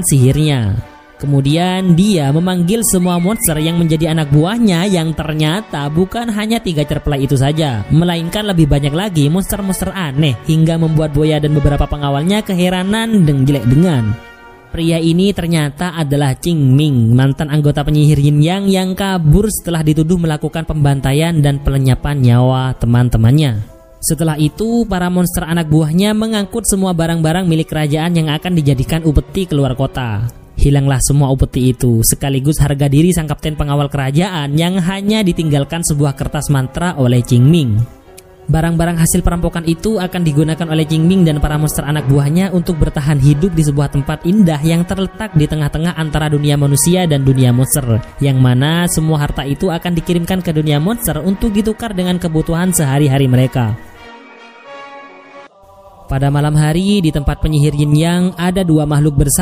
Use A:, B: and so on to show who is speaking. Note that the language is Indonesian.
A: sihirnya. Kemudian dia memanggil semua monster yang menjadi anak buahnya yang ternyata bukan hanya tiga cerpelai itu saja, melainkan lebih banyak lagi monster-monster aneh hingga membuat Boya dan beberapa pengawalnya keheranan dan jelek dengan. Pria ini ternyata adalah Ching Ming, mantan anggota penyihir Yin Yang yang kabur setelah dituduh melakukan pembantaian dan pelenyapan nyawa teman-temannya. Setelah itu, para monster anak buahnya mengangkut semua barang-barang milik kerajaan yang akan dijadikan upeti keluar kota. Hilanglah semua upeti itu, sekaligus harga diri sang kapten pengawal kerajaan yang hanya ditinggalkan sebuah kertas mantra oleh Jing Ming. Barang-barang hasil perampokan itu akan digunakan oleh Jing Ming dan para monster anak buahnya untuk bertahan hidup di sebuah tempat indah yang terletak di tengah-tengah antara dunia manusia dan dunia monster, yang mana semua harta itu akan dikirimkan ke dunia monster untuk ditukar dengan kebutuhan sehari-hari mereka. Pada malam hari di tempat penyihir Yin Yang ada dua makhluk bersama